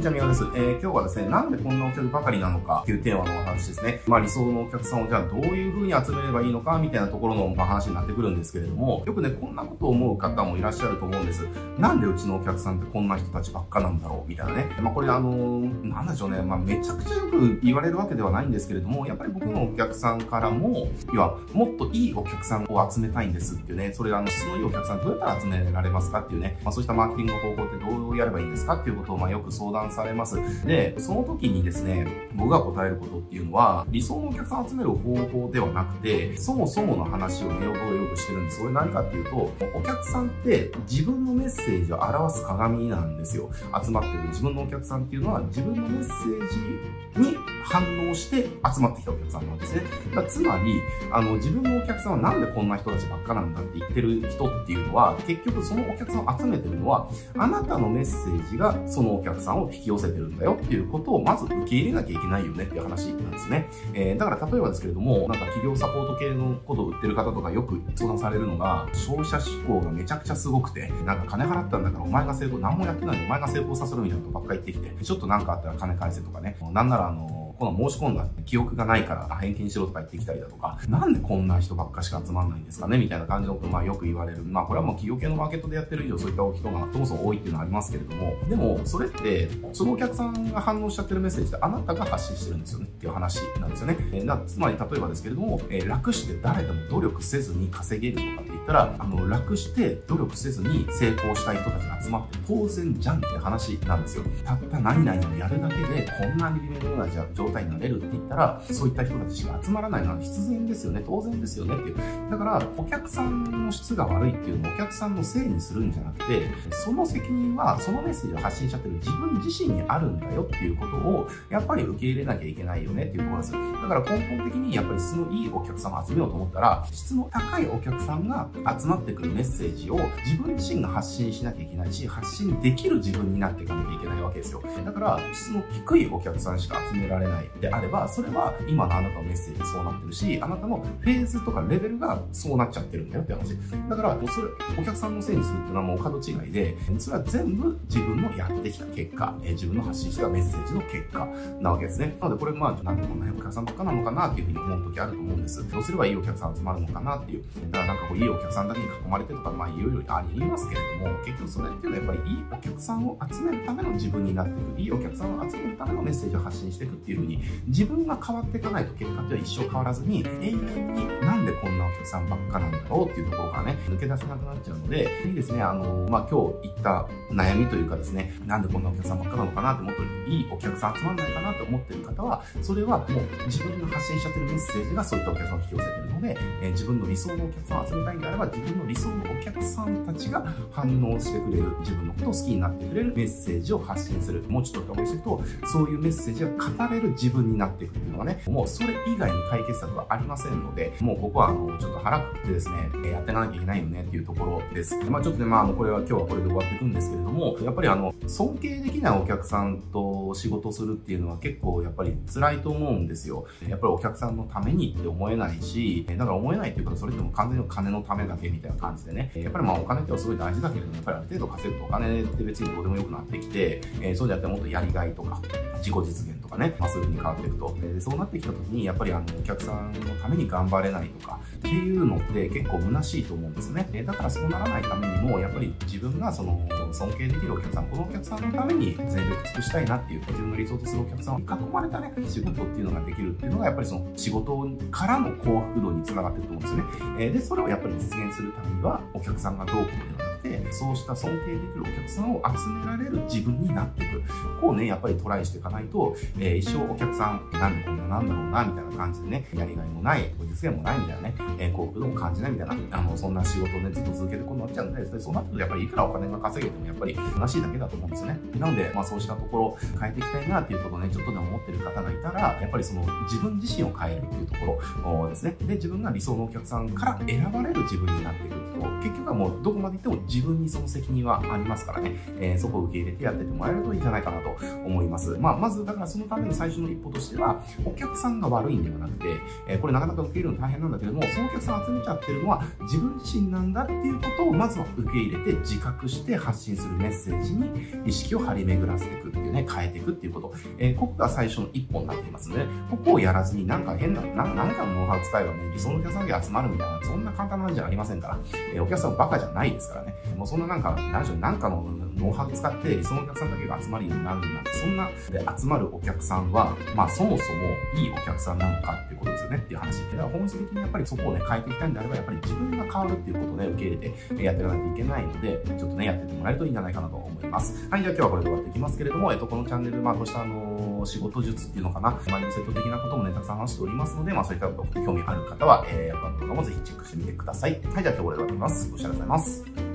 にちは、みおです。えー、今日はですね、なんでこんなお客ばかりなのかっていうテーマのお話ですね。まあ理想のお客さんをじゃあどういう風に集めればいいのかみたいなところの、ま、話になってくるんですけれども、よくね、こんなことを思う方もいらっしゃると思うんです。なんでうちのお客さんってこんな人たちばっかなんだろうみたいなね。まあこれあのー、なんでしょうね。まあめちゃくちゃよく言われるわけではないんですけれども、やっぱり僕のお客さんからも、要は、もっといいお客さんを集めたいんですっていうね、それあの、質のいいお客さんどうやったら集められますかっていうね、まあそういったマーケティングの方法ってどうやればいいんですかっていうことをまあよく相談されます。で、その時にですね、僕が答えることっていうのは、理想のお客さんを集める方法ではなくて、そもそもの話をね、よくよくしてるんです。それ何かっていうと、お客さんって自分のメッセージを表す鏡なんですよ。集まってる自分のお客さんっていうのは、自分のメッセージに反応して集まってきたお客さんなんですね。だつまり、あの、自分のお客さんはなんでこんな人たちばっかなんだって言ってる人っていうのは、結局そのお客さんを集めてるのは、あなたのメッセージがそのお客さんを引き寄せてるんだよっていうことをまず受け入れなきゃいけないよねっていう話なんですね。えー、だから例えばですけれども、なんか企業サポート系のことを売ってる方とかよく相談されるのが、消費者志向がめちゃくちゃすごくて、なんか金払ったんだからお前が成功、何もやってないのお前が成功させるみたいなことばっかり言ってきて、ちょっとなんかあったら金返せとかね、なんならあの、この申し込んだ記憶がないから返金しろとか言ってきたりだとか、なんでこんな人ばっかしか集まんないんですかねみたいな感じのことまあよく言われる。まあこれはもう企業系のマーケットでやってる以上そういった人がそもそも多いっていうのはありますけれども、でもそれってそのお客さんが反応しちゃってるメッセージってあなたが発信してるんですよねっていう話なんですよね。えー、つまり例えばですけれども、えー、楽して誰でも努力せずに稼げるとか言ったら、あの楽して努力せずに成功したい人たちが集まって当然じゃんって話なんですよ。たった何々をやるだけでこんなに微妙な状態になれるって言ったら、そういった人たちが集まらないのは必然ですよね、当然ですよねっていう。だから、お客さんの質が悪いっていうのをお客さんのせいにするんじゃなくて、その責任は、そのメッセージを発信しちゃってる自分自身にあるんだよっていうことを、やっぱり受け入れなきゃいけないよねっていうところです。だから根本的にやっぱり質のいいお客様集めようと思ったら、質の高いお客さんが集まってくるメッセージを自分自身が発信しなきゃいけないし、発信できる自分になっていかなきゃいけないわけですよ。だから、質の低いお客さんしか集められないであれば、それは今のあなたのメッセージそうなってるし、あなたのフェーズとかレベルがそうなっちゃってるんだよって話。だから、もうそれ、お客さんのせいにするっていうのはもう角違いで、それは全部自分のやってきた結果、え自分の発信したメッセージの結果なわけですね。なので、これまあ、なんでこんなお客さんばっかなのかなっていうふうに思う時あると思うんです。どうすればいいお客さん集まるのかなっていう。だからなんかこう、いいお客さんだけに囲まれてとか、まあ、いろいろありますけれども、結局それっていうのはやっぱりいいお客さんを集めるための自分になっていく。いいお客さんを集めるためのメッセージを発信していくっていうふうに、自分が変わっていかないと結果っては一生変わらずに、永遠になんでこんなお客さんばっかなんだろうっていうところからね、抜け出せなくなっちゃうので、いいですね、あの、まあ、今日言った悩みというかですね、なんでこんなお客さんばっかなのかなってもっといいお客さん集まんないかなって思ってる方は、それはもう自分が発信しちゃってるメッセージがそういったお客さんを引き寄せてるので、えー、自分の理想のお客さんを集めたいんであれば、自分の理想のお客さんたちが反応してくれる、自分のことを好きになってくれるメッセージを発信する。もうちょっと深掘りすると、そういうメッセージが語れる自分になっていくっていうのがね、もうそれ以外に解決策はありませんので、もうここはあの、ちょっと腹くくってですね、やっていかなきゃいけないよねっていうところです。まあちょっとね、まああの、これは今日はこれで終わっていくんですけれども、やっぱりあの、尊敬できないお客さんと仕事するっていうのは結構やっぱり辛いと思うんですよ。やっぱりお客さんのためにって思えないし、だから思えないっていうか、それっても完全に金のためだけみたいな感じでね、やっぱりまあお金ってはすごい大事だけれども、やっぱりある程度稼ぐとお金って別にどうでもよくなってきて、えー、そうじゃなくてもっとやりがいとか、自己実現かね、まあそういう風に変わっていくと。でそうなってきた時に、やっぱりあの、お客さんのために頑張れないとか、っていうのって結構虚しいと思うんですね。だからそうならないためにも、やっぱり自分がその、尊敬できるお客さん、このお客さんのために全力尽くしたいなっていう、自分の理想とするお客さんに囲まれたね、仕事っていうのができるっていうのが、やっぱりその仕事からの幸福度につながっていると思うんですよね。で、それをやっぱり実現するためには、お客さんがどうこうではなくて、そうした尊敬できるお客さんを集められる自分になっていく。こうね、やっぱりトライしていかないと、えー、一生お客さん、なんでこんななんだろうな、みたいな感じでね、やりがいもないご、実現もないみたいなね、えー、幸福度も感じないみたいな、あの、そんな仕事をね、ずっと続けてこうなっちゃうんで、そうなってくるとやっぱりいくらお金が稼げてもやっぱり虚しいだけだと思うんですね。なので、まあそうしたところ変えていきたいなっていうことをね、ちょっとでも思ってる方がいたら、やっぱりその自分自身を変えるっていうところですね。で、自分が理想のお客さんから選ばれる自分になっていく、結局はもうどこまで行っても自分にその責任はありますからね、えー、そこを受け入れてやっててもらえるといいんじゃないかなと思います。まあ、まず、だからそのための最初の一歩としては、お客さんが悪いんではなくて、えー、これなかなか受け入れるの大変なんだけども、そのお客さん集めちゃってるのは自分自身なんだっていうことをまずは受け入れて自覚して発信するメッセージに意識を張り巡らせていくっていうね、変えていくっていうこと。えー、ここが最初の一歩になっていますので、ここをやらずになんか変な、ななんかのノウハウ使えばね、理想のお客さんが集まるみたいな、そんな簡単な話じゃありませんから、え、お客さんバカじゃないですからね。もうそんななんか、何でしょう、なんかのノウハウ使って理想のお客さんだけが集まるようになるなんて、そんなで集まるお客さんは、まあそもそもいいお客さんなのかっていうことですよねっていう話。だから本質的にやっぱりそこをね、変えていきたいんであれば、やっぱり自分が変わるっていうことをね、受け入れてやっていかないといけないので、ちょっとね、やってってもらえるといいんじゃないかなと思います。はい、じゃあ今日はこれで終わっていきますけれども、えっと、このチャンネル、まあこうしたあのー、仕事術っていうのかな、マインドセット的なこともね、たくさん話しておりますので、まあそういったこと興味ある方は、えー、他の動画もぜひチェックしてみてください。はい、じゃあ今日はこれで終わります。ご視聴ありがとうございます。